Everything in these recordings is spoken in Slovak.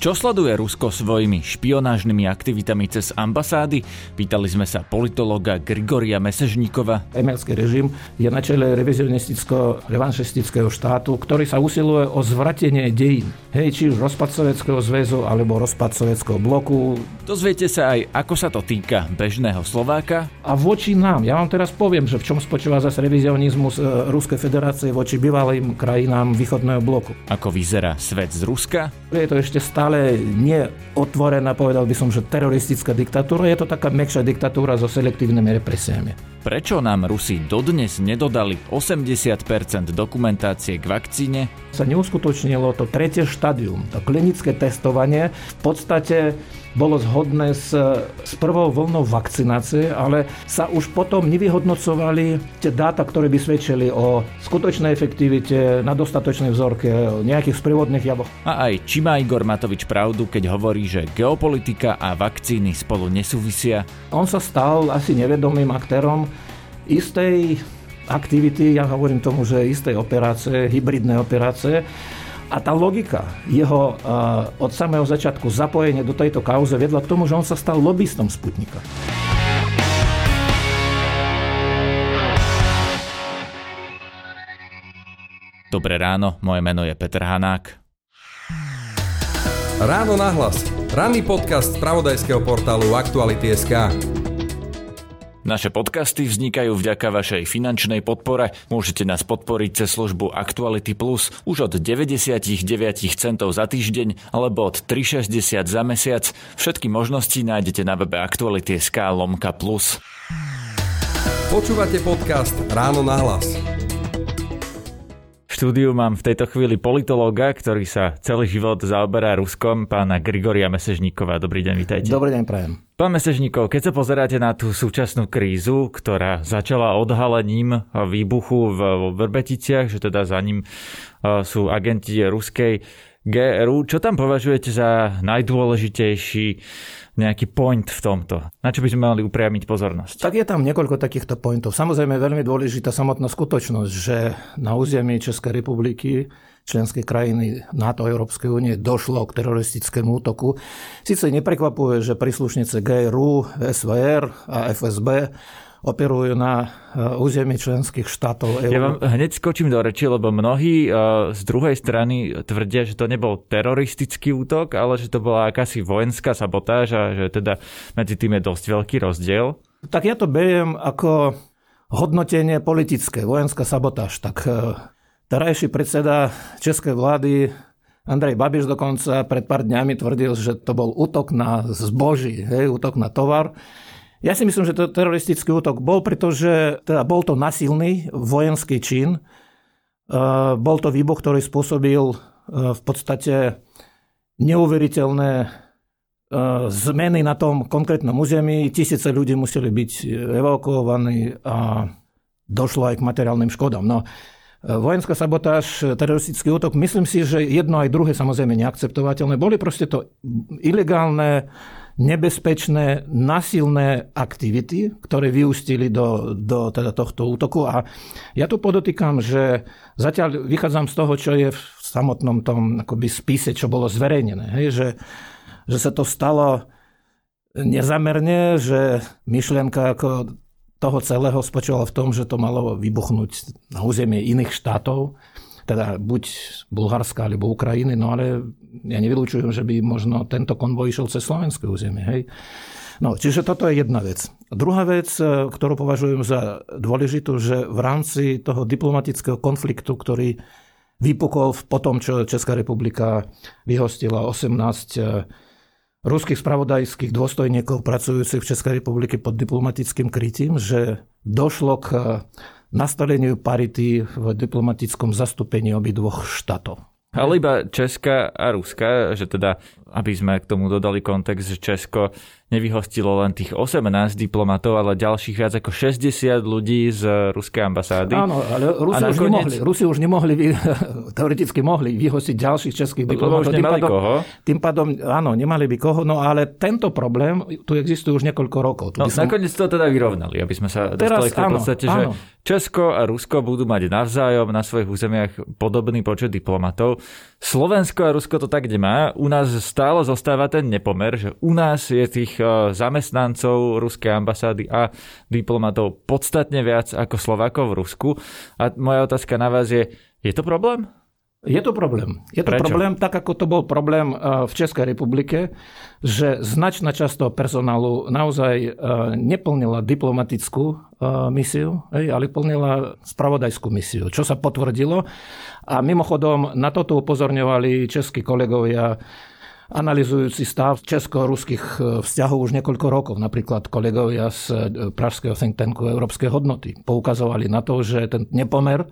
Čo sleduje Rusko svojimi špionážnymi aktivitami cez ambasády? Pýtali sme sa politologa Grigoria Mesežníkova. Emelský režim je na čele revizionisticko-revanšistického štátu, ktorý sa usiluje o zvratenie dejín. Hej, či už rozpad Sovietskeho zväzu alebo rozpad Sovietskeho bloku. Dozviete sa aj, ako sa to týka bežného Slováka. A voči nám, ja vám teraz poviem, že v čom spočíva zase revizionizmus e, Ruskej federácie voči bývalým krajinám východného bloku. Ako vyzerá svet z Ruska? Je to ešte stále ale nie otvorená, povedal by som, že teroristická diktatúra. Je to taká mekšia diktatúra so selektívnymi represiami. Prečo nám Rusi dodnes nedodali 80% dokumentácie k vakcíne? Sa neuskutočnilo to tretie štádium, to klinické testovanie. V podstate bolo zhodné s, s prvou vlnou vakcinácie, ale sa už potom nevyhodnocovali tie dáta, ktoré by svedčili o skutočnej efektivite, na dostatočnej vzorke, o nejakých sprievodných javoch. A aj či má Igor Matovič pravdu, keď hovorí, že geopolitika a vakcíny spolu nesúvisia? On sa stal asi nevedomým aktérom istej aktivity, ja hovorím tomu, že istej operácie, hybridnej operácie, a tá logika jeho uh, od samého začiatku zapojenie do tejto kauze viedla k tomu, že on sa stal lobbystom Sputnika. Dobré ráno, moje meno je Peter Hanák. Ráno nahlas. Ranný podcast z pravodajského portálu Aktuality.sk. Naše podcasty vznikajú vďaka vašej finančnej podpore. Môžete nás podporiť cez službu Actuality Plus už od 99 centov za týždeň alebo od 3,60 za mesiac. Všetky možnosti nájdete na webe Actuality.sk lomka plus. Počúvate podcast Ráno na hlas štúdiu mám v tejto chvíli politológa, ktorý sa celý život zaoberá Ruskom, pána Grigoria Mesežníkova. Dobrý deň, vítajte. Dobrý deň, prajem. Pán Mesežníkov, keď sa pozeráte na tú súčasnú krízu, ktorá začala odhalením výbuchu v Vrbeticiach, že teda za ním sú agenti ruskej GRU, čo tam považujete za najdôležitejší nejaký point v tomto? Na čo by sme mali upriamiť pozornosť? Tak je tam niekoľko takýchto pointov. Samozrejme veľmi dôležitá samotná skutočnosť, že na území Českej republiky členské krajiny NATO Európskej únie došlo k teroristickému útoku. Sice neprekvapuje, že príslušnice GRU, SVR a FSB operujú na e, území členských štátov EU. Ja vám hneď skočím do reči, lebo mnohí e, z druhej strany tvrdia, že to nebol teroristický útok, ale že to bola akási vojenská sabotáž a že teda medzi tým je dosť veľký rozdiel. Tak ja to beriem ako hodnotenie politické, vojenská sabotáž. Tak e, terajší predseda českej vlády Andrej Babiš dokonca pred pár dňami tvrdil, že to bol útok na zboží, hej, útok na tovar. Ja si myslím, že to teroristický útok bol, pretože teda bol to nasilný vojenský čin. E, bol to výbuch, ktorý spôsobil e, v podstate neuveriteľné e, zmeny na tom konkrétnom území. Tisíce ľudí museli byť evakuovaní a došlo aj k materiálnym škodám. No, vojenská sabotáž, teroristický útok, myslím si, že jedno aj druhé samozrejme neakceptovateľné. Boli proste to ilegálne nebezpečné, nasilné aktivity, ktoré vyústili do, do teda tohto útoku. A ja tu podotýkam, že zatiaľ vychádzam z toho, čo je v samotnom tom akoby spise, čo bolo zverejnené. Hej, že, že sa to stalo nezamerne, že myšlienka ako toho celého spočívala v tom, že to malo vybuchnúť na územie iných štátov teda buď Bulharska alebo Ukrajiny, no ale ja nevylučujem, že by možno tento konvoj išiel cez slovenské územie. Hej. No, čiže toto je jedna vec. Druhá vec, e, ktorú považujem za dôležitú, že v rámci toho diplomatického konfliktu, ktorý vypukol po tom, čo Česká republika vyhostila 18 e, ruských spravodajských dôstojníkov pracujúcich v Českej republike pod diplomatickým krytím, že došlo k nastoleniu parity v diplomatickom zastúpení obidvoch štátov. Ale iba Česka a Ruska, že teda, aby sme k tomu dodali kontext, že Česko nevyhostilo len tých 18 diplomatov, ale ďalších viac ako 60 ľudí z ruskej ambasády. Áno, ale Rusi, nakoniec... už, nemohli, Rusi už nemohli, teoreticky mohli vyhostiť ďalších českých diplomatov. Už nemali tým pádom, koho. Tým pádom, áno, nemali by koho, no ale tento problém tu existuje už niekoľko rokov. Tu no, som... nakoniec to teda vyrovnali, aby sme sa dostali Teraz, k tej podstate, áno. že Česko a Rusko budú mať navzájom na svojich územiach podobný počet diplomatov. Slovensko a Rusko to tak nemá. U nás stále zostáva ten nepomer, že u nás je tých e, zamestnancov ruskej ambasády a diplomatov podstatne viac ako Slovákov v Rusku. A moja otázka na vás je, je to problém? Je to problém. Je to Prečo? problém, tak ako to bol problém eh, v Českej republike, že značná časť toho personálu naozaj eh, neplnila diplomatickú misiu, ale plnila spravodajskú misiu, čo sa potvrdilo. A mimochodom na toto upozorňovali českí kolegovia analizujúci stav česko-ruských vzťahov už niekoľko rokov. Napríklad kolegovia z pražského think tanku Európskej hodnoty poukazovali na to, že ten nepomer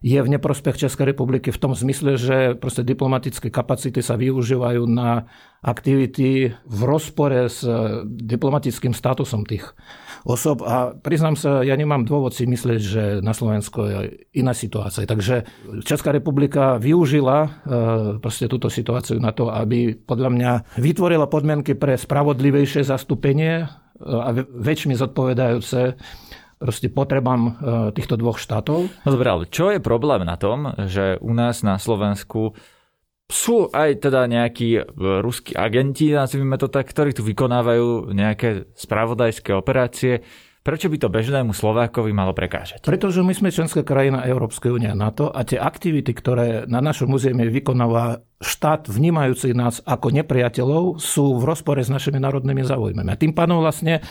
je v neprospech Českej republiky v tom zmysle, že proste diplomatické kapacity sa využívajú na aktivity v rozpore s eh, diplomatickým statusom tých osob. A priznám sa, ja nemám dôvod si myslieť, že na Slovensku je iná situácia. Takže Česká republika využila eh, proste túto situáciu na to, aby podľa mňa vytvorila podmienky pre spravodlivejšie zastúpenie eh, a väčšmi zodpovedajúce proste potrebám e, týchto dvoch štátov. No dobré, ale čo je problém na tom, že u nás na Slovensku sú aj teda nejakí e, ruskí agenti, nazvime to tak, ktorí tu vykonávajú nejaké spravodajské operácie. Prečo by to bežnému Slovákovi malo prekážať? Pretože my sme členská krajina Európskej únie NATO a tie aktivity, ktoré na našom území vykonáva štát vnímajúci nás ako nepriateľov, sú v rozpore s našimi národnými záujmami. A tým pádom vlastne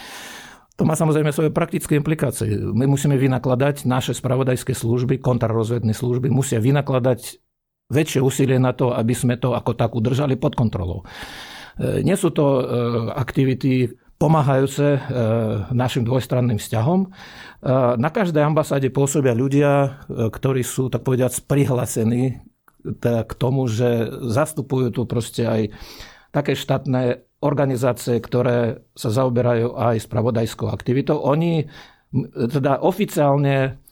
to má samozrejme svoje praktické implikácie. My musíme vynakladať, naše spravodajské služby, kontrarozvedné služby musia vynakladať väčšie úsilie na to, aby sme to ako tak udržali pod kontrolou. E, nie sú to e, aktivity pomáhajúce e, našim dvojstranným vzťahom. Na každej ambasáde pôsobia ľudia, ktorí sú, tak povediať, prihlásení k tomu, že zastupujú tu proste aj také štátne organizácie, ktoré sa zaoberajú aj spravodajskou aktivitou. Oni teda oficiálne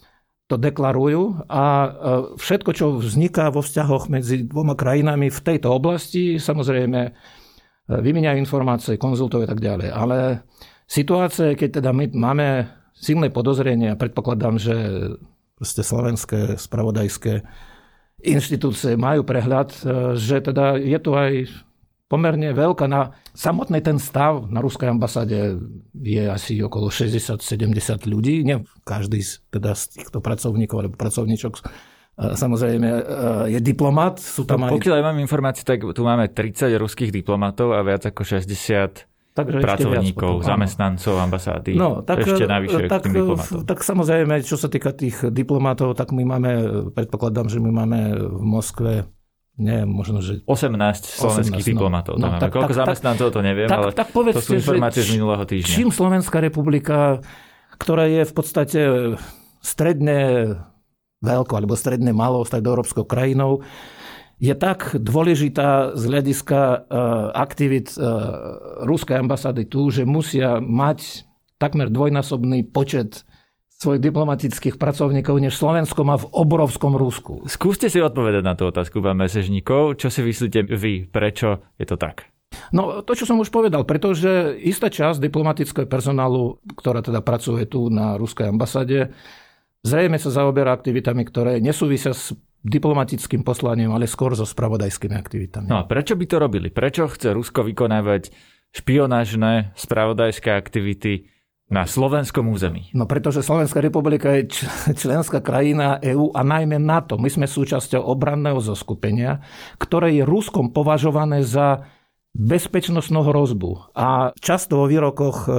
to deklarujú a e, všetko, čo vzniká vo vzťahoch medzi dvoma krajinami v tejto oblasti, samozrejme e, vymieňajú informácie, konzultujú a tak ďalej. Ale situácie, keď teda my máme silné podozrenie a predpokladám, že proste slovenské spravodajské inštitúcie majú prehľad, e, že teda je tu aj pomerne veľká. Na samotný ten stav na ruskej ambasáde je asi okolo 60-70 ľudí. Nie každý z, teda z týchto pracovníkov alebo pracovníčok e, samozrejme e, je diplomat. Sú tam no, aj... Pokiaľ ja mám informácie, tak tu máme 30 ruských diplomatov a viac ako 60 Takže pracovníkov, potom, zamestnancov ambasády. No, tak, ešte navyše tak, k tým diplomatom. tak samozrejme, čo sa týka tých diplomatov, tak my máme, predpokladám, že my máme v Moskve nie, možno, že... 18 slovenských 18, diplomatov. No, no, tak, Koľko tak, zamestnancov, to neviem, tak, ale tak povedzte, to sú informácie z minulého týždňa. Čím Slovenská republika, ktorá je v podstate stredne veľkou alebo stredne malou európskou krajinou, je tak dôležitá z hľadiska uh, aktivít uh, ruskej ambasády tu, že musia mať takmer dvojnásobný počet svojich diplomatických pracovníkov, než Slovensko má v obrovskom Rusku. Skúste si odpovedať na tú otázku, pán Mesežníkov. Čo si myslíte vy? Prečo je to tak? No, to, čo som už povedal, pretože istá časť diplomatického personálu, ktorá teda pracuje tu na ruskej ambasáde, zrejme sa zaoberá aktivitami, ktoré nesúvisia s diplomatickým poslaním, ale skôr so spravodajskými aktivitami. No a prečo by to robili? Prečo chce Rusko vykonávať špionážne spravodajské aktivity na slovenskom území? No pretože Slovenská republika je členská krajina EÚ a najmä NATO. My sme súčasťou obranného zoskupenia, ktoré je Ruskom považované za bezpečnostnú hrozbu. A často vo výrokoch e,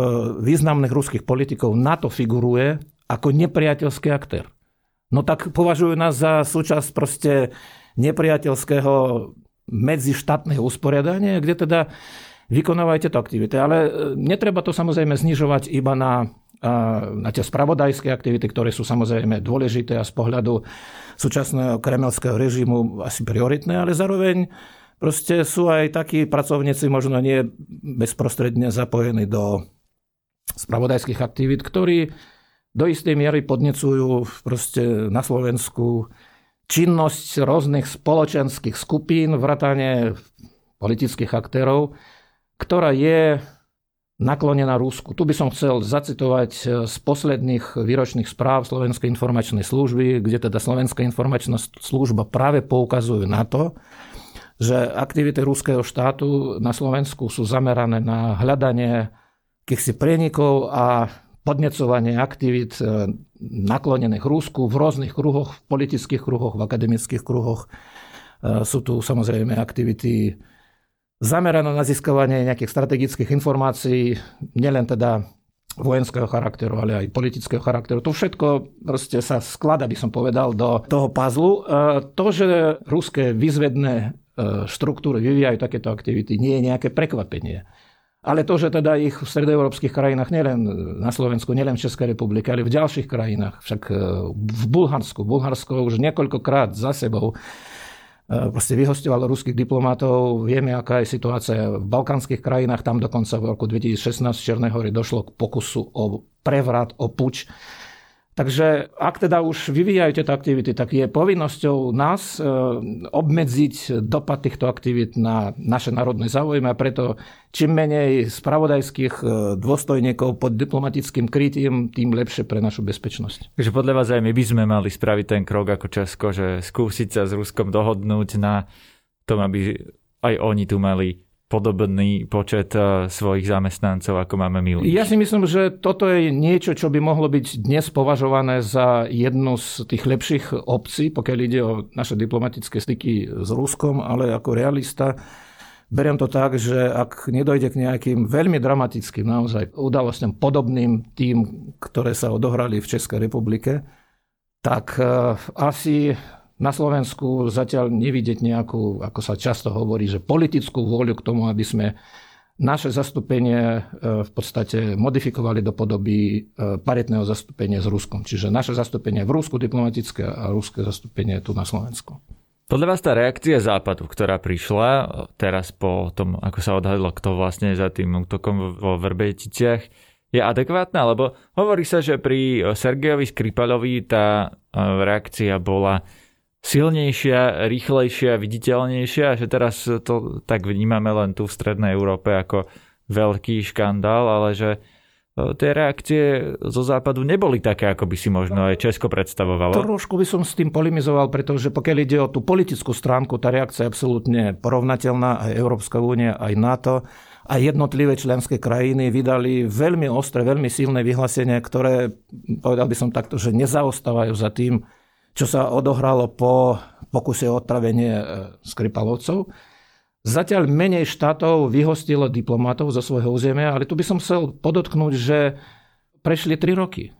významných ruských politikov NATO figuruje ako nepriateľský aktér. No tak považujú nás za súčasť proste nepriateľského medzištátneho usporiadania, kde teda vykonávajte to aktivity. Ale e, netreba to samozrejme znižovať iba na, na tie spravodajské aktivity, ktoré sú samozrejme dôležité a z pohľadu súčasného kremelského režimu asi prioritné, ale zároveň Proste sú aj takí pracovníci, možno nie bezprostredne zapojení do spravodajských aktivít, ktorí do istej miery podnecujú proste na Slovensku činnosť rôznych spoločenských skupín, vrátane politických aktérov, ktorá je naklonená Rusku. Tu by som chcel zacitovať z posledných výročných správ Slovenskej informačnej služby, kde teda Slovenská informačná služba práve poukazujú na to, že aktivity ruského štátu na Slovensku sú zamerané na hľadanie akýchsi prenikov a podnecovanie aktivít e, naklonených Rusku v rôznych kruhoch, v politických kruhoch, v akademických kruhoch. E, sú tu samozrejme aktivity zamerané na získavanie nejakých strategických informácií, nielen teda vojenského charakteru, ale aj politického charakteru. To všetko proste sa sklada, by som povedal, do toho puzzlu. E, to, že ruské výzvedné E, štruktúry vyvíjajú takéto aktivity, nie je nejaké prekvapenie. Ale to, že teda ich v stredoeurópskych krajinách, nielen na Slovensku, nielen v Českej republike, ale v ďalších krajinách, však e, v Bulharsku, Bulharsko už niekoľkokrát za sebou proste vyhostovalo ruských diplomatov. Vieme, aká je situácia v balkánskych krajinách. Tam dokonca v roku 2016 v Černej hore došlo k pokusu o prevrat, o puč Takže ak teda už vyvíjajú tieto aktivity, tak je povinnosťou nás e, obmedziť dopad týchto aktivít na naše národné záujmy a preto čím menej spravodajských e, dôstojníkov pod diplomatickým krytím, tým lepšie pre našu bezpečnosť. Takže podľa vás aj my by sme mali spraviť ten krok ako Česko, že skúsiť sa s Ruskom dohodnúť na tom, aby aj oni tu mali podobný počet eh, svojich zamestnancov, ako máme my. Ja si myslím, že toto je niečo, čo by mohlo byť dnes považované za jednu z tých lepších obcí, pokiaľ ide o naše diplomatické styky s Ruskom, ale ako realista Beriem to tak, že ak nedojde k nejakým veľmi dramatickým naozaj udalostiam podobným tým, ktoré sa odohrali v Českej republike, tak eh, asi na Slovensku zatiaľ nevidieť nejakú, ako sa často hovorí, že politickú vôľu k tomu, aby sme naše zastúpenie e, v podstate modifikovali do podoby e, paritného zastúpenia s Ruskom. Čiže naše zastúpenie v Rusku diplomatické a ruské zastúpenie tu na Slovensku. Podľa vás tá reakcia Západu, ktorá prišla e, teraz po tom, ako sa odhadlo, kto vlastne za tým útokom vo Verbeticiach, je adekvátna? Lebo hovorí sa, že pri Sergejovi Skripalovi tá reakcia bola silnejšia, rýchlejšia, viditeľnejšia a že teraz to tak vnímame len tu v Strednej Európe ako veľký škandál, ale že e, tie reakcie zo západu neboli také, ako by si možno aj Česko predstavovalo. Trošku by som s tým polemizoval, pretože pokiaľ ide o tú politickú stránku, tá reakcia je absolútne porovnateľná. Aj Európska únia, aj NATO a jednotlivé členské krajiny vydali veľmi ostré, veľmi silné vyhlásenia, ktoré, povedal by som takto, že nezaostávajú za tým, čo sa odohralo po pokuse o odpravenie e, Skripalovcov. Zatiaľ menej štátov vyhostilo diplomatov zo svojho územia, ale tu by som chcel podotknúť, že prešli tri roky. E,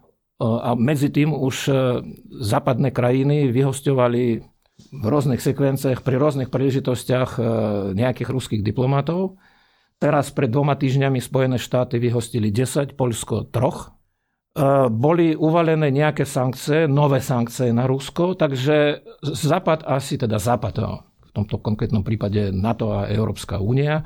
a medzi tým už e, západné krajiny vyhostovali v rôznych sekvenciách, pri rôznych príležitostiach nejakých ruských diplomatov. Teraz pred dvoma týždňami Spojené štáty vyhostili 10, Polsko troch boli uvalené nejaké sankcie, nové sankcie na Rusko, takže Západ asi, teda Západ, no, v tomto konkrétnom prípade NATO a Európska únia,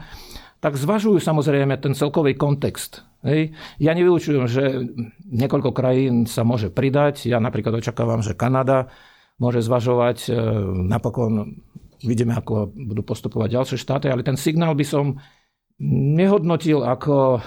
tak zvažujú samozrejme ten celkový kontext. Hej. Ja nevylučujem, že niekoľko krajín sa môže pridať. Ja napríklad očakávam, že Kanada môže zvažovať. E, napokon vidíme, ako budú postupovať ďalšie štáty, ale ten signál by som nehodnotil ako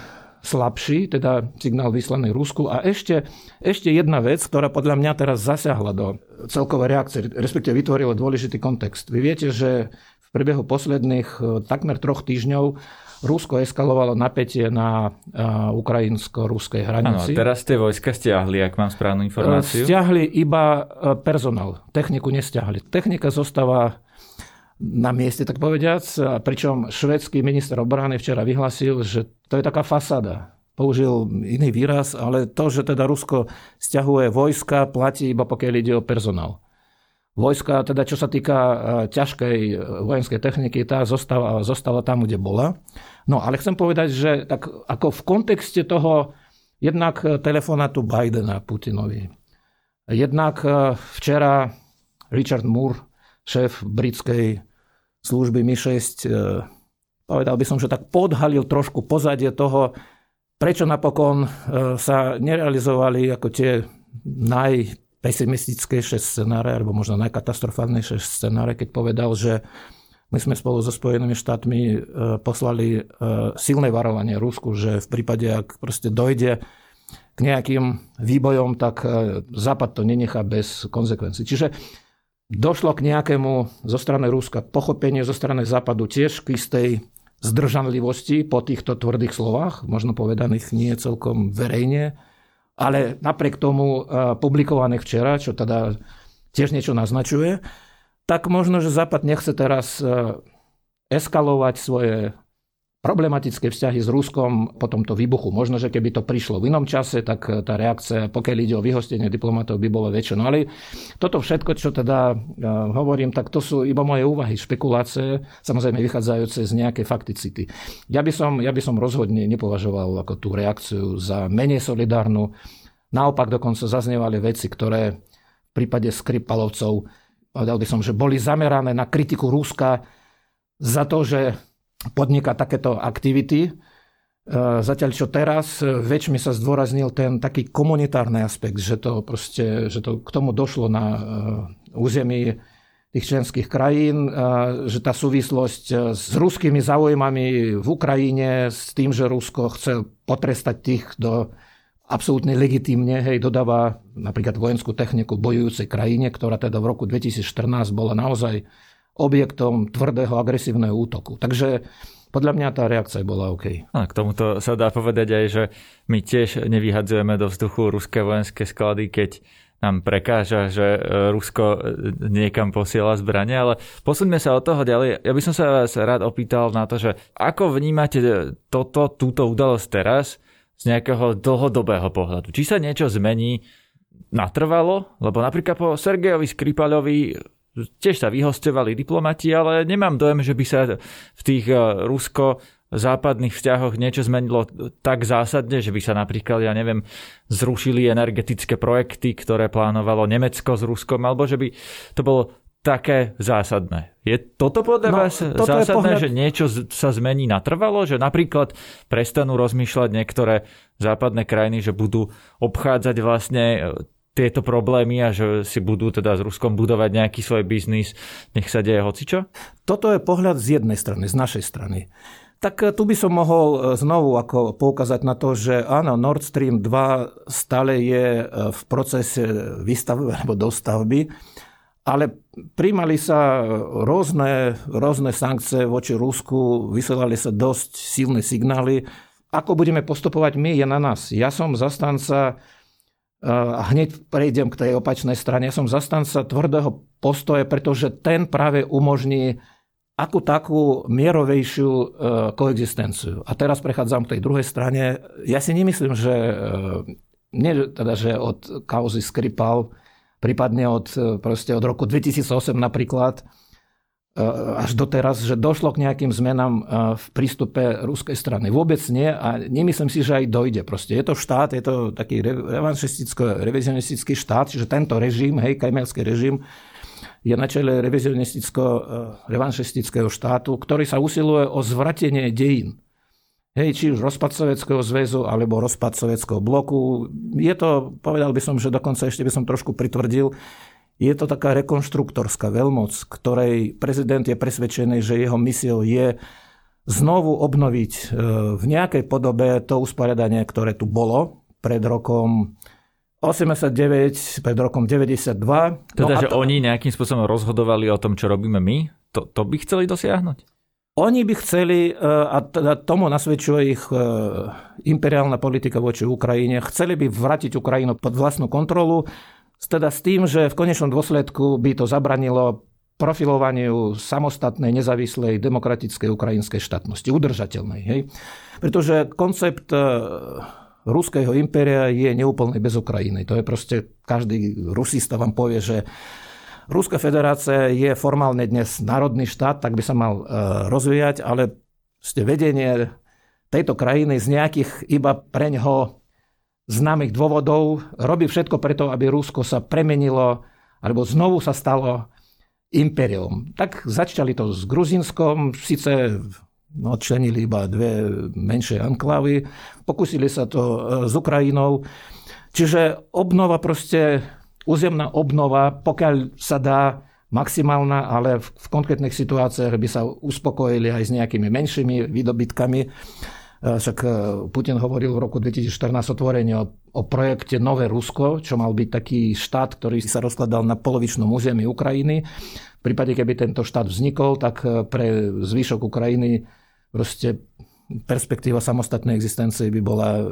slabší, teda signál vyslaný Rusku. A ešte, ešte jedna vec, ktorá podľa mňa teraz zasiahla do celkovej reakcie, respektíve vytvorila dôležitý kontext. Vy viete, že v priebehu posledných e, takmer troch týždňov Rusko eskalovalo napätie na e, ukrajinsko-ruskej hranici. Áno, teraz tie vojska stiahli, ak mám správnu informáciu. Stiahli iba e, personál, techniku nestiahli. Technika zostáva na mieste, tak povediac. Pričom švedský minister obrany včera vyhlasil, že to je taká fasáda. Použil iný výraz, ale to, že teda Rusko stiahuje vojska, platí iba pokiaľ ide o personál. Vojska, teda čo sa týka e, ťažkej e, vojenskej techniky, tá zostala, zostala tam, kde bola. No ale chcem povedať, že tak ako v kontexte toho jednak telefonátu Bidena Putinovi, jednak e, včera Richard Moore šéf britskej služby Mi-6, povedal by som, že tak podhalil trošku pozadie toho, prečo napokon sa nerealizovali ako tie najpesimistickejšie scenáre, alebo možno najkatastrofálnejšie scenáre, keď povedal, že my sme spolu so Spojenými štátmi e, poslali e, silné varovanie Rusku, že v prípade, ak proste dojde k nejakým výbojom, tak e, Západ to nenechá bez konsekvencií. Čiže došlo k nejakému zo strany Ruska pochopenie, zo strany Západu tiež k istej zdržanlivosti po týchto tvrdých slovách, možno povedaných nie celkom verejne, ale napriek tomu publikovaných včera, čo teda tiež niečo naznačuje tak možno, že Západ nechce teraz e, eskalovať svoje problematické vzťahy s Ruskom po tomto výbuchu. Možno, že keby to prišlo v inom čase, tak e, tá reakcia, pokiaľ ide o vyhostenie diplomatov, by bolo väčšia. No ale toto všetko, čo teda e, hovorím, tak to sú iba moje úvahy, špekulácie, samozrejme vychádzajúce z nejakej fakticity. Ja by som, ja by som rozhodne nepovažoval ako tú reakciu za menej solidárnu. Naopak dokonca zaznievali veci, ktoré v prípade Skripalovcov povedal by som, že boli zamerané na kritiku Ruska za to, že podniká takéto aktivity. E, zatiaľ čo teraz e, väčšmi sa zdôraznil ten taký komunitárny aspekt, že to, proste, že to k tomu došlo na e, území tých členských krajín, že tá súvislosť s ruskými záujmami v Ukrajine, s tým, že Rusko chce potrestať tých, kto absolútne legitímne hej, dodáva napríklad vojenskú techniku bojujúcej krajine, ktorá teda v roku 2014 bola naozaj objektom tvrdého agresívneho útoku. Takže podľa mňa tá reakcia bola OK. A k tomuto sa dá povedať aj, že my tiež nevyhadzujeme do vzduchu ruské vojenské sklady, keď nám prekáža, že e, Rusko e, niekam posiela zbranie, ale posuňme sa od toho ďalej. Ja by som sa vás rád opýtal na to, že ako vnímate toto, túto udalosť teraz, z nejakého dlhodobého pohľadu. Či sa niečo zmení natrvalo, lebo napríklad po Sergejovi Skripaľovi tiež sa vyhostovali diplomati, ale nemám dojem, že by sa v tých eh, rusko západných vzťahoch niečo zmenilo tak zásadne, že by sa napríklad, ja neviem, zrušili energetické projekty, ktoré plánovalo Nemecko s Ruskom, alebo že by to bolo také zásadné. Je toto podľa no, vás zásadné, pohľad... že niečo sa zmení natrvalo? Že napríklad prestanú rozmýšľať niektoré západné krajiny, že budú obchádzať vlastne e, tieto problémy a že si budú teda s Ruskom budovať nejaký svoj biznis, nech sa deje hocičo? Toto je pohľad z jednej strany, z našej strany. Tak e, tu by som mohol e, znovu ako poukázať na to, že áno, Nord Stream 2 stále je v procese výstavby alebo dostavby ale príjmali sa rôzne, rôzne sankcie voči Rusku, vysielali sa dosť silné signály. Ako budeme postupovať my, je na nás. Ja som zastanca, a hneď prejdem k tej opačnej strane, ja som zastanca tvrdého postoje, pretože ten práve umožní akú takú mierovejšiu e, koexistenciu. A teraz prechádzam k tej druhej strane. Ja si nemyslím, že, e, nie, teda, že od kauzy Skripal prípadne od, e, od roku 2008 napríklad, až doteraz, že došlo k nejakým zmenám e, v prístupe ruskej strany. Vôbec nie a nemyslím si, že aj dojde. Proste je to štát, je to taký revizionistický štát, čiže tento režim, hej, kajmelský režim, je na čele revanšistického štátu, ktorý sa usiluje o zvratenie dejín. Hej, či už rozpad Sovjetského zväzu alebo rozpad Sovietského bloku. Je to, povedal by som, že dokonca ešte by som trošku pritvrdil, je to taká rekonštruktorská veľmoc, ktorej prezident je presvedčený, že jeho misiou je znovu obnoviť e, v nejakej podobe to usporiadanie, ktoré tu bolo pred rokom 89, pred rokom 92. Teda, no že to... oni nejakým spôsobom rozhodovali o tom, čo robíme my? To, to by chceli dosiahnuť? Oni by chceli, e, a teda tomu nasvedčuje ich e, imperiálna politika voči Ukrajine, chceli by vrátiť Ukrajinu pod vlastnú kontrolu, teda s tým, že v konečnom dôsledku by to zabranilo profilovaniu samostatnej, nezávislej, demokratickej ukrajinskej štátnosti, udržateľnej. Hej? Pretože koncept e, ruského impéria je neúplný bez Ukrajiny. To je proste, každý rusista vám povie, že Ruská federácia je formálne dnes národný štát, tak by sa mal e, rozvíjať, ale ste vedenie tejto krajiny z nejakých iba pre ňoho známych dôvodov robí všetko preto, aby Rusko sa premenilo alebo znovu sa stalo imperium. Tak začali to s Gruzinskom, síce odčlenili iba dve menšie anklavy, pokúsili sa to e, s Ukrajinou. Čiže obnova proste, územná obnova, pokiaľ sa dá, maximálna, ale v, v konkrétnych situáciách by sa uspokojili aj s nejakými menšími výdobytkami. E, však e, Putin hovoril v roku 2014 otvorenie o, o projekte Nové Rusko, čo mal byť taký štát, ktorý sa rozkladal na polovičnom území Ukrajiny. V prípade, keby tento štát vznikol, tak e, pre zvyšok Ukrajiny proste perspektíva samostatnej existencie by bola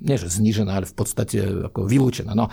nie že znížená, ale v podstate ako vylúčená. No,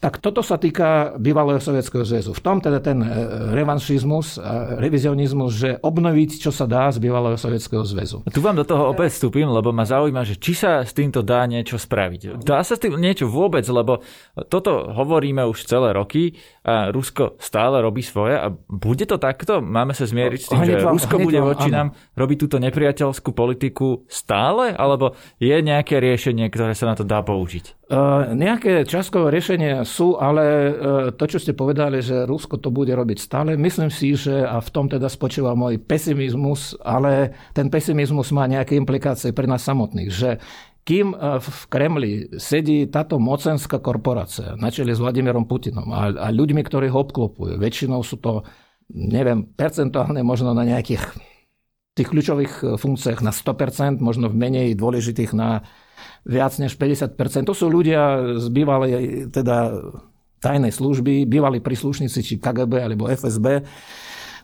tak toto sa týka bývalého Sovietskeho zväzu. V tom teda ten e, revanšizmus revizionizmus, že obnoviť, čo sa dá z bývalého Sovietskeho zväzu. Tu vám do toho opäť vstúpim, lebo ma zaujíma, že či sa s týmto dá niečo spraviť. Dá sa s tým niečo vôbec, lebo toto hovoríme už celé roky a Rusko stále robí svoje a bude to takto? Máme sa zmieriť s tým, že vám, Rusko bude voči nám robiť túto nepriateľskú politiku stále? Alebo je nejaké riešenie, ktoré sa na to dá použiť? Uh, nejaké časkové riešenia sú, ale uh, to, čo ste povedali, že Rusko to bude robiť stále, myslím si, že a v tom teda spočíva môj pesimizmus, ale ten pesimizmus má nejaké implikácie pre nás samotných, že kým uh, v Kremli sedí táto mocenská korporácia na čele s Vladimírom Putinom a, a ľuďmi, ktorí ho obklopujú, väčšinou sú to, neviem, percentuálne možno na nejakých tých kľúčových funkciách na 100%, možno v menej dôležitých na viac než 50%. To sú ľudia z bývalej teda tajnej služby, bývalí príslušníci či KGB alebo FSB.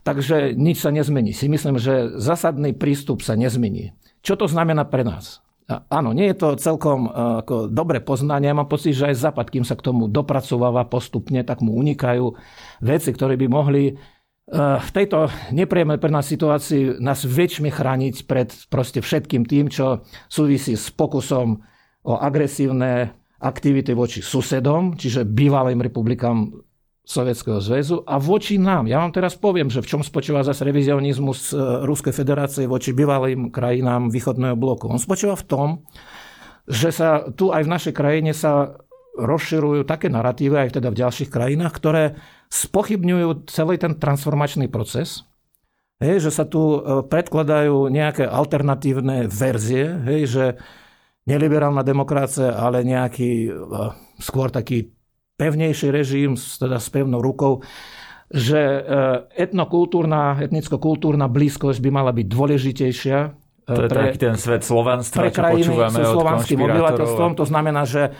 Takže nič sa nezmení. Si myslím, že zásadný prístup sa nezmení. Čo to znamená pre nás? Áno, nie je to celkom e, ako dobre poznanie. Mám pocit, že aj Západ, kým sa k tomu dopracováva postupne, tak mu unikajú veci, ktoré by mohli v tejto nepríjemnej pre nás situácii nás väčšmi chrániť pred proste všetkým tým, čo súvisí s pokusom o agresívne aktivity voči susedom, čiže bývalým republikám Sovietskeho zväzu a voči nám. Ja vám teraz poviem, že v čom spočíva zase revizionizmus eh, Ruskej federácie voči bývalým krajinám východného bloku. On spočíva v tom, že sa tu aj v našej krajine sa rozširujú také narratívy, aj teda v ďalších krajinách, ktoré spochybňujú celý ten transformačný proces, hej, že sa tu e, predkladajú nejaké alternatívne verzie, hej, že neliberálna demokracia, ale nejaký e, skôr taký pevnejší režim, teda s pevnou rukou, že e, etnokultúrna, etnicko-kultúrna blízkosť by mala byť dôležitejšia. To je pre, taký ten svet slovanstva, čo počúvame od slovanským obyvateľstvom. To znamená, že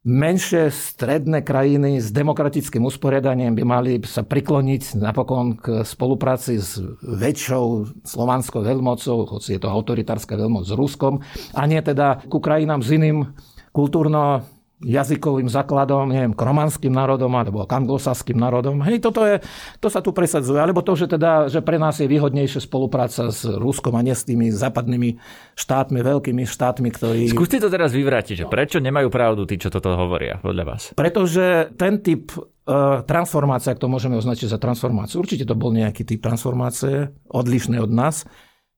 menšie stredné krajiny s demokratickým usporiadaním by mali sa prikloniť napokon k spolupráci s väčšou slovanskou veľmocou, hoci je to autoritárska veľmoc s Ruskom, a nie teda ku krajinám s iným kultúrno jazykovým základom, neviem, kromanským národom alebo anglosaským národom. Hej, toto je, to sa tu presadzuje. Alebo to, že, teda, že pre nás je výhodnejšia spolupráca s Ruskom a nie s tými západnými štátmi, veľkými štátmi, ktorí... Skúste to teraz vyvrátiť, že prečo nemajú pravdu tí, čo toto hovoria podľa vás? Pretože ten typ uh, transformácie, ak to môžeme označiť za transformáciu, určite to bol nejaký typ transformácie, odlišný od nás,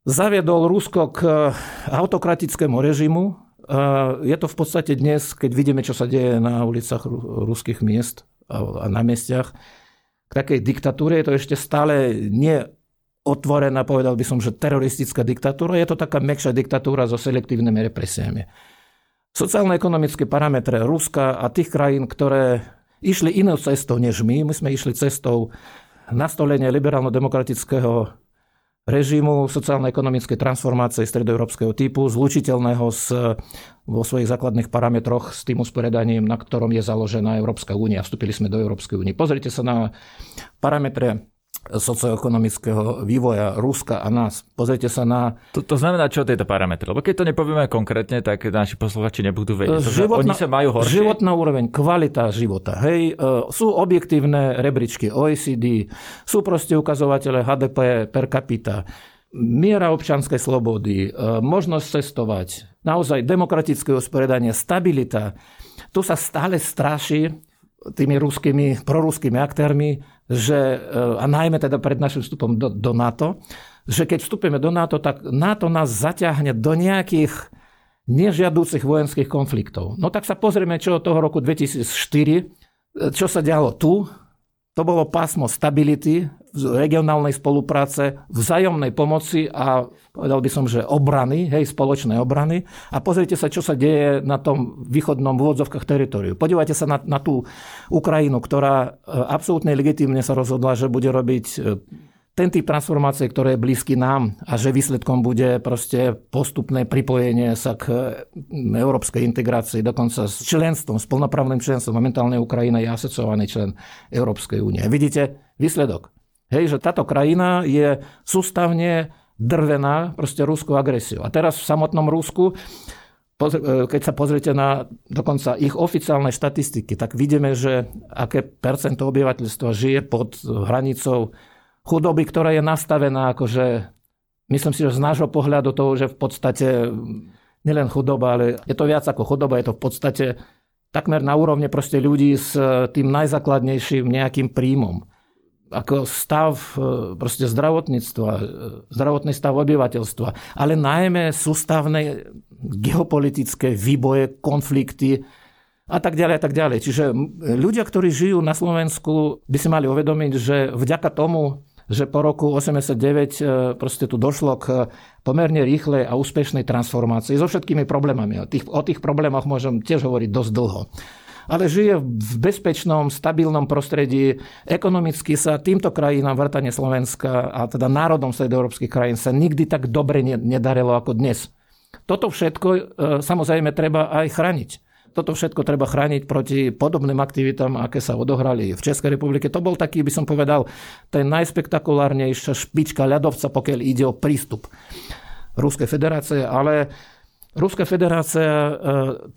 zaviedol Rusko k autokratickému režimu, je to v podstate dnes, keď vidíme, čo sa deje na ulicách ruských miest a na mestiach, k takej diktatúre je to ešte stále nie otvorená, povedal by som, že teroristická diktatúra, je to taká mekšia diktatúra so selektívnymi represiami. Sociálno-ekonomické parametre Ruska a tých krajín, ktoré išli inou cestou než my, my sme išli cestou nastolenia liberálno-demokratického režimu sociálno-ekonomickej transformácie stredoeurópskeho typu, zlučiteľného s, vo svojich základných parametroch s tým usporiadaním, na ktorom je založená Európska únia. Vstúpili sme do Európskej únie. Pozrite sa na parametre socioekonomického vývoja Ruska a nás. Pozrite sa na... To, to znamená čo tieto parametre? Lebo keď to nepovieme konkrétne, tak naši posluchači nebudú vedieť. Životná, oni sa majú horšie. Životná úroveň, kvalita života. Hej, e, sú objektívne rebríčky OECD, sú proste ukazovatele HDP per capita, miera občanskej slobody, e, možnosť cestovať, naozaj demokratické usporiadanie, stabilita. Tu sa stále straší tými ruskými, proruskými aktérmi, že, e, a najmä teda pred našim vstupom do, do NATO, že keď vstúpime do NATO, tak NATO nás zaťahne do nejakých nežiadúcich vojenských konfliktov. No tak sa pozrieme, čo od toho roku 2004, e, čo sa dialo tu, to bolo pásmo stability, regionálnej spolupráce, vzájomnej pomoci a povedal by som, že obrany, hej, spoločnej obrany. A pozrite sa, čo sa deje na tom východnom vôdzovkách teritoriu. Podívajte sa na, na tú Ukrajinu, ktorá e, absolútne legitimne sa rozhodla, že bude robiť e, ten typ transformácie, ktoré je blízky nám a že výsledkom bude proste postupné pripojenie sa k európskej integrácii, dokonca s členstvom, s plnoprávnym členstvom. Momentálne Ukrajina je asociovaný člen Európskej únie. Vidíte výsledok? Hej, že táto krajina je sústavne drvená proste ruskou agresiou. A teraz v samotnom Rusku keď sa pozriete na dokonca ich oficiálne štatistiky, tak vidíme, že aké percento obyvateľstva žije pod hranicou chudoby, ktorá je nastavená akože, myslím si, že z nášho pohľadu toho, že v podstate nielen chudoba, ale je to viac ako chudoba, je to v podstate takmer na úrovne proste ľudí s tým najzákladnejším nejakým príjmom. Ako stav e, proste zdravotníctva, e, zdravotný stav obyvateľstva, ale najmä sústavné geopolitické výboje, konflikty, a tak ďalej a tak ďalej. Čiže ľudia, ktorí žijú na Slovensku, by si mali uvedomiť, že vďaka tomu, že po roku 89 e, proste tu došlo k pomerne rýchlej a úspešnej transformácii so všetkými problémami. O tých, o tých problémoch môžem tiež hovoriť dosť dlho ale žije v bezpečnom, stabilnom prostredí. Ekonomicky sa týmto krajinám, vrtane Slovenska a teda národom európskych krajín sa nikdy tak dobre nedarilo ako dnes. Toto všetko e, samozrejme treba aj chrániť toto všetko treba chrániť proti podobným aktivitám, aké sa odohrali v Českej republike. To bol taký, by som povedal, ten najspektakulárnejšia špička ľadovca, pokiaľ ide o prístup Ruskej federácie, ale Ruská federácia, e,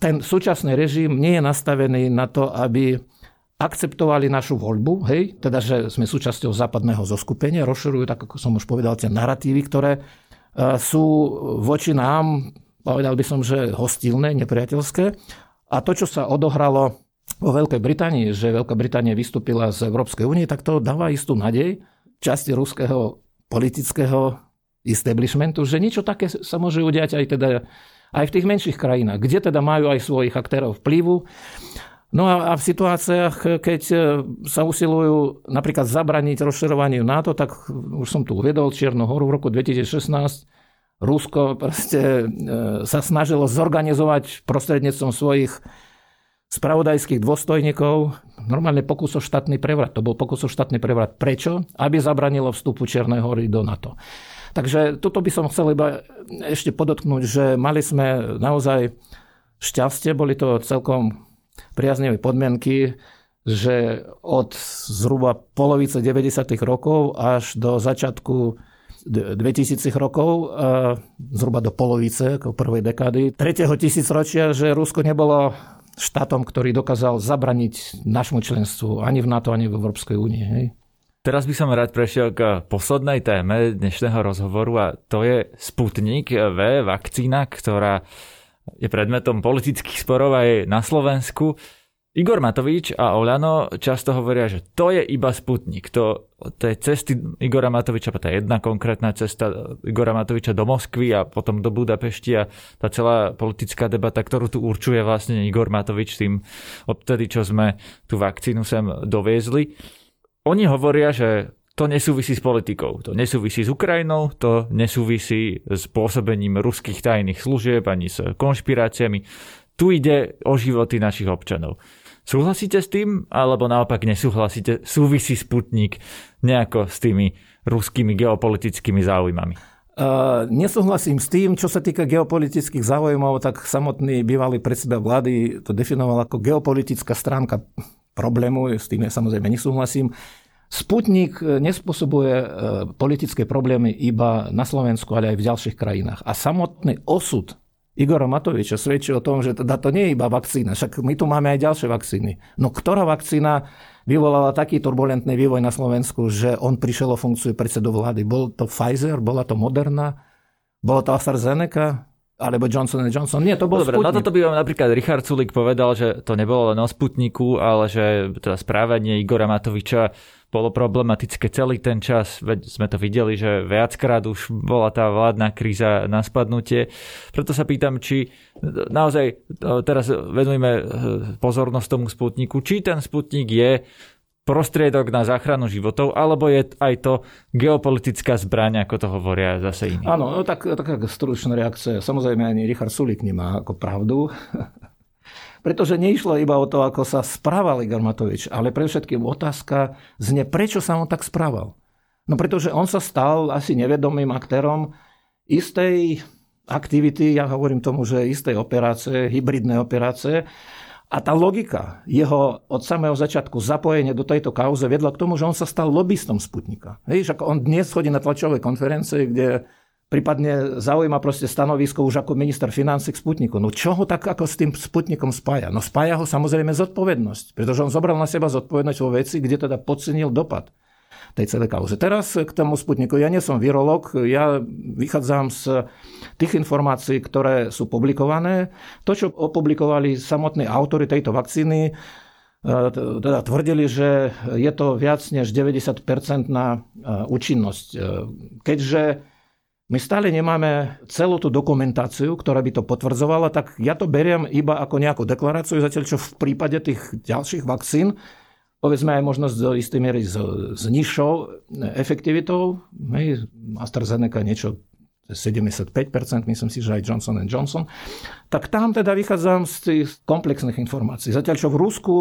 ten súčasný režim nie je nastavený na to, aby akceptovali našu voľbu, hej, teda, že sme súčasťou západného zoskupenia, rozširujú, tak ako som už povedal, tie narratívy, ktoré e, sú voči nám, povedal by som, že hostilné, nepriateľské. A to, čo sa odohralo vo Veľkej Británii, že Veľká Británia vystúpila z Európskej únie, tak to dáva istú nadej časti ruského politického establishmentu, že niečo také sa môže udiať aj, teda, aj v tých menších krajinách, kde teda majú aj svojich aktérov vplyvu. No a, a v situáciách, keď sa usilujú napríklad zabraniť rozširovaniu NATO, tak už som tu uvedol Čiernu horu v roku 2016, Rusko proste e, sa snažilo zorganizovať prostredníctvom svojich spravodajských dôstojníkov normálne pokus o štátny prevrat. To bol pokus o štátny prevrat. Prečo? Aby zabranilo vstupu Čiernej hory do NATO. Takže toto by som chcel iba ešte podotknúť, že mali sme naozaj šťastie, boli to celkom priaznivé podmienky, že od zhruba polovice 90. rokov až do začiatku 2000 rokov, zhruba do polovice, ako prvej dekády, tretieho tisícročia, že Rusko nebolo štátom, ktorý dokázal zabraniť našmu členstvu ani v NATO, ani v Európskej únie. Teraz by som rád prešiel k poslednej téme dnešného rozhovoru a to je Sputnik V, vakcína, ktorá je predmetom politických sporov aj na Slovensku. Igor Matovič a Olano často hovoria, že to je iba Sputnik. To, je cesty Igora Matoviča, tá jedna konkrétna cesta Igora Matoviča do Moskvy a potom do Budapešti a tá celá politická debata, ktorú tu určuje vlastne Igor Matovič tým odtedy, čo sme tú vakcínu sem doviezli. Oni hovoria, že to nesúvisí s politikou, to nesúvisí s Ukrajinou, to nesúvisí s pôsobením ruských tajných služieb ani s konšpiráciami. Tu ide o životy našich občanov. Súhlasíte s tým, alebo naopak nesúhlasíte? Súvisí Sputnik nejako s tými ruskými geopolitickými záujmami? Uh, nesúhlasím s tým, čo sa týka geopolitických záujmov, tak samotný bývalý predseda vlády to definoval ako geopolitická stránka problému, s tým ja samozrejme nesúhlasím. Sputnik nespôsobuje e, politické problémy iba na Slovensku, ale aj v ďalších krajinách. A samotný osud Igora Matoviča svedčí o tom, že teda to nie je iba vakcína, však my tu máme aj ďalšie vakcíny. No ktorá vakcína vyvolala taký turbulentný vývoj na Slovensku, že on prišiel o funkciu predsedu vlády? Bol to Pfizer, bola to Moderna, bola to AstraZeneca, alebo Johnson Johnson. Nie, to bol Dobre, Sputnik. na toto by vám napríklad Richard Sulik povedal, že to nebolo len o Sputniku, ale že teda správanie Igora Matoviča bolo problematické celý ten čas, veď sme to videli, že viackrát už bola tá vládna kríza na spadnutie. Preto sa pýtam, či naozaj teraz venujeme eh, pozornosť tomu Sputniku, či ten Sputnik je prostriedok na záchranu životov, alebo je aj to geopolitická zbraň, ako to hovoria zase iní? Áno, no tak, taká stručná reakcia. Samozrejme ani Richard Sulik nemá ako pravdu. Pretože neišlo iba o to, ako sa správal Igor Matovič, ale pre všetkým otázka zne, prečo sa on tak správal. No pretože on sa stal asi nevedomým aktérom istej aktivity, ja hovorím tomu, že istej operácie, hybridnej operácie, a tá logika jeho od samého začiatku zapojenie do tejto kauze vedla k tomu, že on sa stal lobbystom Sputnika. Hej, že on dnes chodí na tlačové konferencie, kde prípadne zaujíma proste stanovisko už ako minister financí k Sputniku. No čo ho tak ako s tým Sputnikom spája? No spája ho samozrejme zodpovednosť, pretože on zobral na seba zodpovednosť vo veci, kde teda podcenil dopad tej celej kauze. Teraz k tomu Sputniku. Ja nie som virolog, ja vychádzam z tých informácií, ktoré sú publikované. To, čo opublikovali samotní autory tejto vakcíny, e, teda tvrdili, že je to viac než 90% na e, účinnosť. E, keďže my stále nemáme celú tú dokumentáciu, ktorá by to potvrdzovala, tak ja to beriem iba ako nejakú deklaráciu, zatiaľ čo v prípade tých ďalších vakcín povedzme aj možnosť do istej miery s, s nižšou efektivitou. Hej, AstraZeneca niečo 75%, myslím si, že aj Johnson Johnson. Tak tam teda vychádzam z tých komplexných informácií. Zatiaľ, čo v Rusku,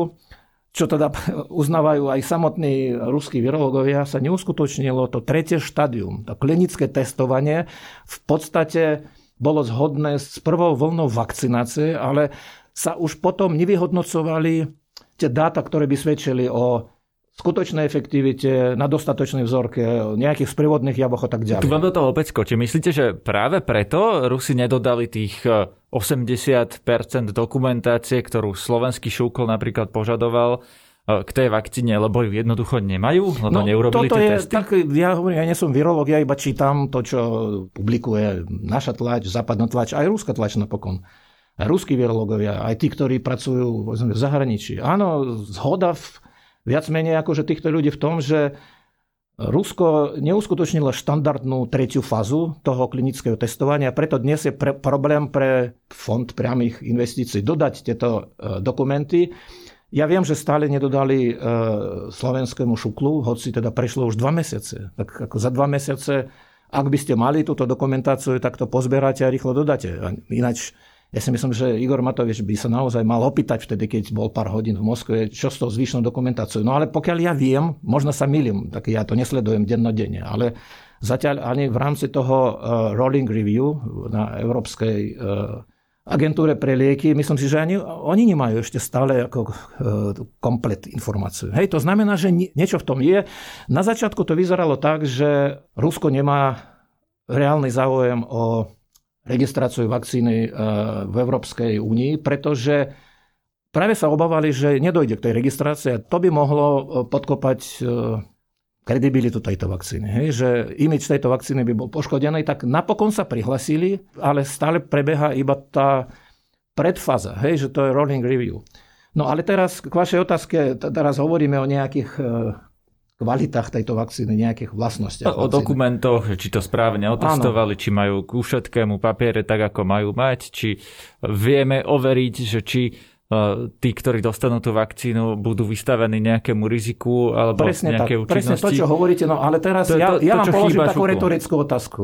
čo teda uznávajú aj samotní ruskí virológovia, sa neuskutočnilo to tretie štádium. To klinické testovanie v podstate bolo zhodné s prvou vlnou vakcinácie, ale sa už potom nevyhodnocovali tie dáta, ktoré by svedčili o skutočnej efektivite, na dostatočnej vzorke, nejakých sprievodných javoch a tak ďalej. Tu vám do toho opäť skočím. Myslíte, že práve preto Rusi nedodali tých 80% e, dokumentácie, ktorú slovenský šúkol napríklad požadoval, e, k tej vakcíne, lebo ju jednoducho nemajú, lebo no, neurobili toto tie je, testy? Tak, ja hovorím, ja nie som virológ, ja iba čítam to, čo publikuje naša tlač, západná tlač, aj rúska tlač napokon ruskí virológovia, aj tí, ktorí pracujú v zahraničí. Áno, zhoda v, viac menej akože týchto ľudí v tom, že Rusko neuskutočnilo štandardnú tretiu fázu toho klinického testovania, preto dnes je pre, problém pre fond priamých investícií dodať tieto e, dokumenty. Ja viem, že stále nedodali e, slovenskému šuklu, hoci teda prešlo už dva mesiace. Tak ako za dva mesiace, ak by ste mali túto dokumentáciu, tak to pozberáte a rýchlo dodáte. Ináč ja si myslím, že Igor Matovič by sa naozaj mal opýtať vtedy, keď bol pár hodín v Moskve, čo s tou zvyšnou dokumentáciou. No ale pokiaľ ja viem, možno sa milím, tak ja to nesledujem dennodenne, ale zatiaľ ani v rámci toho uh, rolling review na Európskej uh, agentúre pre lieky, myslím si, že ani oni nemajú ešte stále ako uh, komplet informáciu. Hej, to znamená, že niečo v tom je. Na začiatku to vyzeralo tak, že Rusko nemá reálny záujem o registráciu vakcíny e, v Európskej únii, pretože práve sa obávali, že nedojde k tej registrácii a to by mohlo e, podkopať e, kredibilitu tejto vakcíny. Hej, že imič tejto vakcíny by bol poškodený, tak napokon sa prihlasili, ale stále prebieha iba tá predfaza, hej, že to je rolling review. No ale teraz k vašej otázke, teraz hovoríme o nejakých kvalitách tejto vakcíny, nejakých vlastnostiach. O, o dokumentoch, či to správne otestovali, Áno. či majú ku všetkému papiere tak, ako majú mať, či vieme overiť, že či e, tí, ktorí dostanú tú vakcínu, budú vystavení nejakému riziku alebo presne nejaké tak, Presne to, čo hovoríte, no ale teraz to, ja, to, ja to, vám položím takú šuku. retorickú otázku.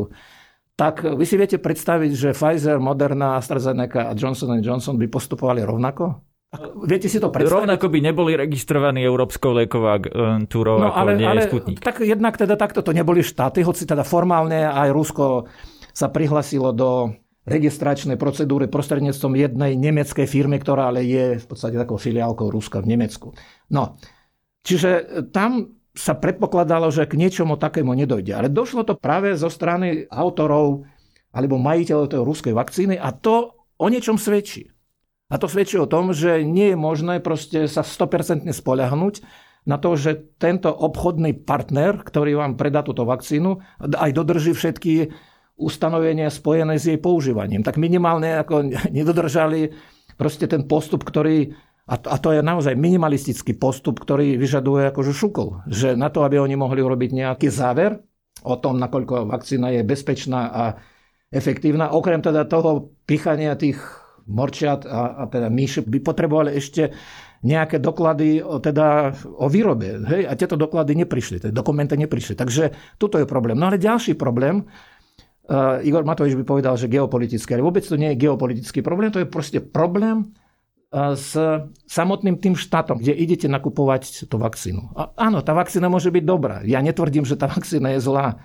Tak vy si viete predstaviť, že Pfizer, Moderna, AstraZeneca a Johnson Johnson by postupovali rovnako? Viete si to predstaviť? Rovnako by neboli registrovaní Európskou liekovou agentúrou, no, ako ale, nie ale, je Sputnik. Tak jednak teda takto to neboli štáty, hoci teda formálne aj Rusko sa prihlasilo do registračnej procedúry prostredníctvom jednej nemeckej firmy, ktorá ale je v podstate takou filiálkou Ruska v Nemecku. No, čiže tam sa predpokladalo, že k niečomu takému nedojde. Ale došlo to práve zo strany autorov alebo majiteľov tej ruskej vakcíny a to o niečom svedčí. A to svedčí o tom, že nie je možné proste sa 100% spoľahnúť na to, že tento obchodný partner, ktorý vám predá túto vakcínu, aj dodrží všetky ustanovenia spojené s jej používaním. Tak minimálne ako nedodržali proste ten postup, ktorý a to, je naozaj minimalistický postup, ktorý vyžaduje akože šukol. Že na to, aby oni mohli urobiť nejaký záver o tom, nakoľko vakcína je bezpečná a efektívna, okrem teda toho pichania tých morčiat a, a teda myš by potrebovali ešte nejaké doklady o, teda, o výrobe. Hej? A tieto doklady neprišli, tie dokumenty neprišli. Takže tuto je problém. No ale ďalší problém, uh, Igor Matovič by povedal, že geopolitický, ale vôbec to nie je geopolitický problém, to je proste problém uh, s samotným tým štátom, kde idete nakupovať tú vakcínu. A, áno, tá vakcína môže byť dobrá. Ja netvrdím, že tá vakcína je zlá.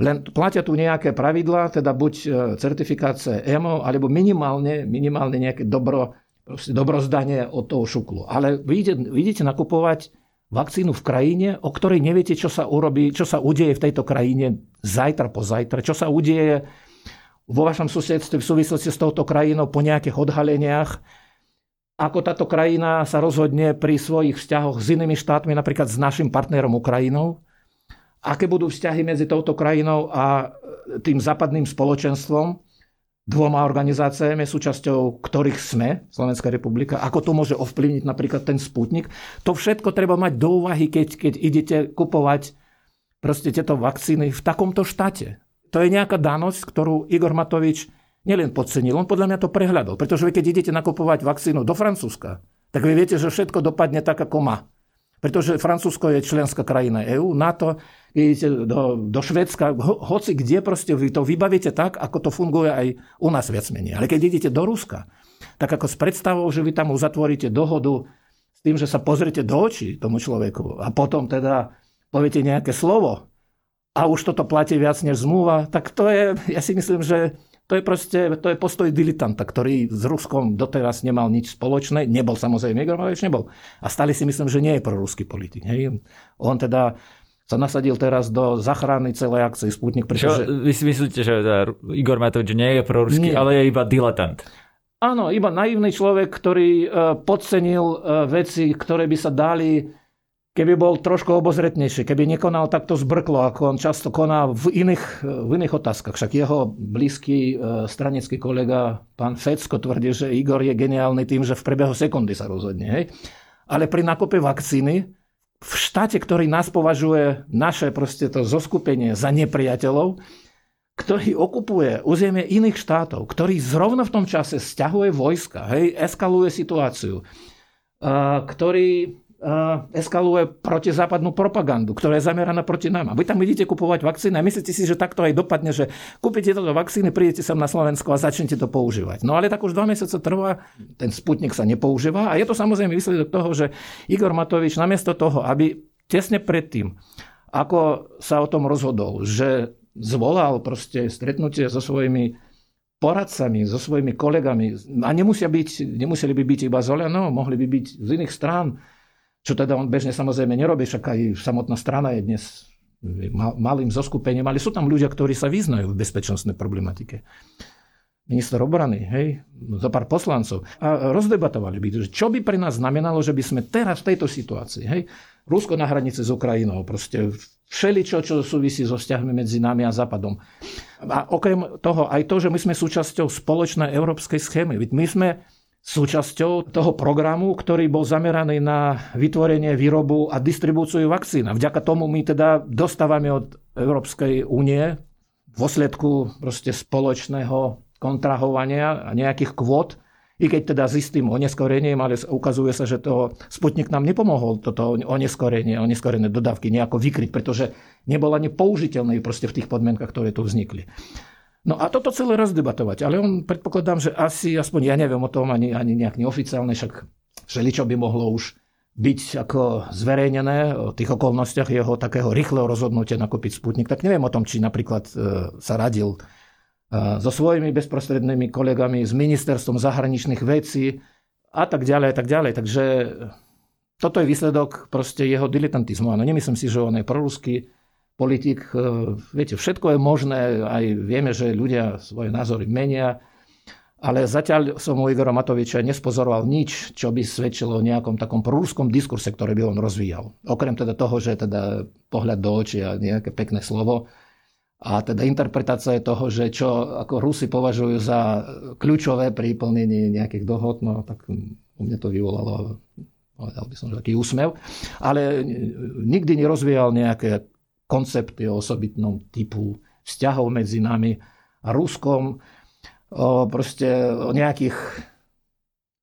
Len platia tu nejaké pravidlá, teda buď e, certifikácie EMO, alebo minimálne, minimálne nejaké dobro, dobrozdanie od toho šuklu. Ale vy idete, nakupovať vakcínu v krajine, o ktorej neviete, čo sa urobí, čo sa udeje v tejto krajine zajtra po zajtra, čo sa udeje vo vašom susedstve v súvislosti s touto krajinou po nejakých odhaleniach, ako táto krajina sa rozhodne pri svojich vzťahoch s inými štátmi, napríklad s našim partnerom Ukrajinou aké budú vzťahy medzi touto krajinou a tým západným spoločenstvom, dvoma organizáciami, súčasťou ktorých sme, Slovenská republika, ako to môže ovplyvniť napríklad ten sputnik. To všetko treba mať do úvahy, keď, keď idete kupovať proste tieto vakcíny v takomto štáte. To je nejaká danosť, ktorú Igor Matovič nielen podcenil, on podľa mňa to prehľadol. Pretože vy, keď idete nakupovať vakcínu do Francúzska, tak vy viete, že všetko dopadne tak, ako má. Pretože Francúzsko je členská krajina EÚ, NATO, idete do, do Švedska, ho, hoci kde proste vy to vybavíte tak, ako to funguje aj u nás viac menej. Ale keď idete do Ruska, tak ako s predstavou, že vy tam uzatvoríte dohodu s tým, že sa pozrite do očí tomu človeku a potom teda poviete nejaké slovo a už toto platí viac než zmluva, tak to je, ja si myslím, že to je proste, to je postoj dilitanta, ktorý s Ruskom doteraz nemal nič spoločné. Nebol samozrejme, Igor Matovič nebol. A stali si myslím, že nie je proruský politik. Hej. On teda sa nasadil teraz do zachrany celej akcie Sputnik. Pretože... Čo, vy si myslíte, že Igor Matovič nie je proruský, nie. ale je iba diletant? Áno, iba naivný človek, ktorý e, podcenil e, veci, ktoré by sa dali keby bol trošku obozretnejší, keby nekonal takto zbrklo, ako on často koná v iných, v iných otázkach. Však jeho blízky e, stranický kolega, pán Fecko, tvrdí, že Igor je geniálny tým, že v priebehu sekundy sa rozhodne. Hej? Ale pri nákupe vakcíny v štáte, ktorý nás považuje, naše proste to zoskupenie za nepriateľov, ktorý okupuje územie iných štátov, ktorý zrovna v tom čase stiahuje vojska, hej, eskaluje situáciu, ktorý eskaluje protizápadnú propagandu, ktorá je zameraná proti nám. A vy tam idete kupovať vakcíny a myslíte si, že takto aj dopadne, že kúpite toto vakcíny, prídete sem na Slovensko a začnete to používať. No ale tak už dva mesiace trvá, ten sputnik sa nepoužíva a je to samozrejme výsledok toho, že Igor Matovič namiesto toho, aby tesne predtým, ako sa o tom rozhodol, že zvolal proste stretnutie so svojimi poradcami, so svojimi kolegami a nemusia byť, nemuseli by byť iba z Oľano, mohli by byť z iných strán, čo teda on bežne samozrejme nerobí, však aj samotná strana je dnes malým zoskupením, ale sú tam ľudia, ktorí sa vyznajú v bezpečnostnej problematike. Minister obrany, hej, za pár poslancov. A rozdebatovali by, čo by pre nás znamenalo, že by sme teraz v tejto situácii, hej, Rusko na hranice s Ukrajinou, proste všeličo, čo súvisí so vzťahmi medzi nami a Západom. A okrem toho aj to, že my sme súčasťou spoločnej európskej schémy. My sme súčasťou toho programu, ktorý bol zameraný na vytvorenie, výrobu a distribúciu vakcín. A vďaka tomu my teda dostávame od Európskej únie v dôsledku proste spoločného kontrahovania a nejakých kvót, i keď teda s istým oneskorením, ale ukazuje sa, že to Sputnik nám nepomohol toto oneskorenie, oneskorené dodávky nejako vykryť, pretože nebol ani použiteľný proste v tých podmienkach, ktoré tu vznikli. No a toto celé rozdebatovať. Ale on predpokladám, že asi, aspoň ja neviem o tom ani, ani nejak neoficiálne, však všeličo by mohlo už byť ako zverejnené o tých okolnostiach jeho takého rýchleho rozhodnutia nakúpiť Sputnik, tak neviem o tom, či napríklad e, sa radil e, so svojimi bezprostrednými kolegami, s ministerstvom zahraničných vecí a tak ďalej, a tak ďalej. Takže toto je výsledok proste jeho diletantizmu. Áno, nemyslím si, že on je proruský, politik, e, viete, všetko je možné, aj vieme, že ľudia svoje názory menia, ale zatiaľ som u Igora Matoviča nespozoroval nič, čo by svedčilo o nejakom takom prúskom diskurse, ktorý by on rozvíjal. Okrem teda toho, že teda pohľad do očí a nejaké pekné slovo, a teda interpretácia je toho, že čo ako Rusi považujú za kľúčové pri plnení nejakých dohod, no tak u mňa to vyvolalo, povedal by som, taký úsmev. Ale nikdy nerozvíjal nejaké koncepty o osobitnom typu vzťahov medzi nami a Ruskom, o, proste o nejakých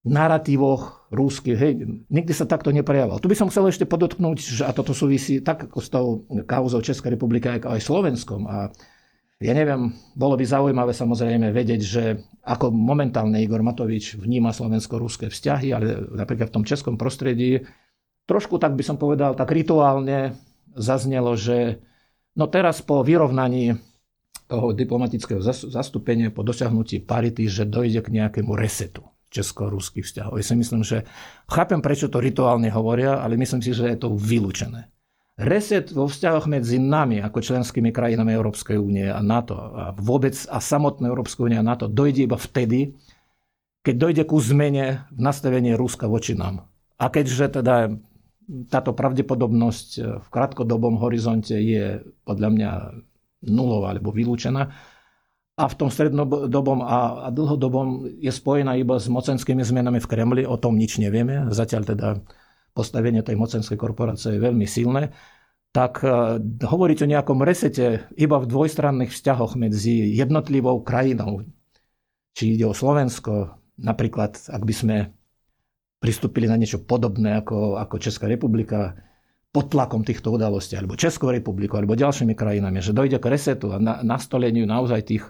narratívoch rúskych. Hej, nikdy sa takto neprejavoval. Tu by som chcel ešte podotknúť, že a toto súvisí tak ako s tou kauzou Českej republiky, ako aj Slovenskom. A ja neviem, bolo by zaujímavé samozrejme vedieť, že ako momentálne Igor Matovič vníma slovensko-ruské vzťahy, ale napríklad v tom českom prostredí trošku tak by som povedal, tak rituálne zaznelo, že no teraz po vyrovnaní toho diplomatického zastúpenia, po dosiahnutí parity, že dojde k nejakému resetu česko-ruských vzťahov. Ja si myslím, že chápem, prečo to rituálne hovoria, ale myslím si, že je to vylúčené. Reset vo vzťahoch medzi nami ako členskými krajinami Európskej únie a NATO a vôbec a samotné Európskej únie a NATO dojde iba vtedy, keď dojde ku zmene v nastavení Ruska voči nám. A keďže teda táto pravdepodobnosť v krátkodobom horizonte je podľa mňa nulová alebo vylúčená, a v tom strednodobom a, dlhodobom je spojená iba s mocenskými zmenami v Kremli, o tom nič nevieme. Zatiaľ teda postavenie tej mocenskej korporácie je veľmi silné. Tak uh, hovoriť o nejakom resete iba v dvojstranných vzťahoch medzi jednotlivou krajinou, či ide o Slovensko, napríklad ak by sme pristúpili na niečo podobné ako, ako Česká republika, pod tlakom týchto udalostí, alebo Českou republikou, alebo ďalšími krajinami, že dojde k resetu a na, nastoleniu naozaj tých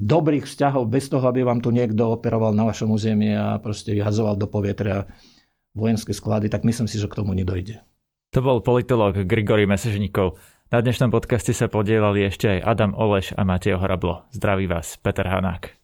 dobrých vzťahov bez toho, aby vám tu niekto operoval na vašom území a proste vyhazoval do povetria vojenské sklady, tak myslím si, že k tomu nedojde. To bol politolog Grigory Mesežníkov. Na dnešnom podcaste sa podielali ešte aj Adam Oleš a Matej Horablo. Zdraví vás, Peter Hanák.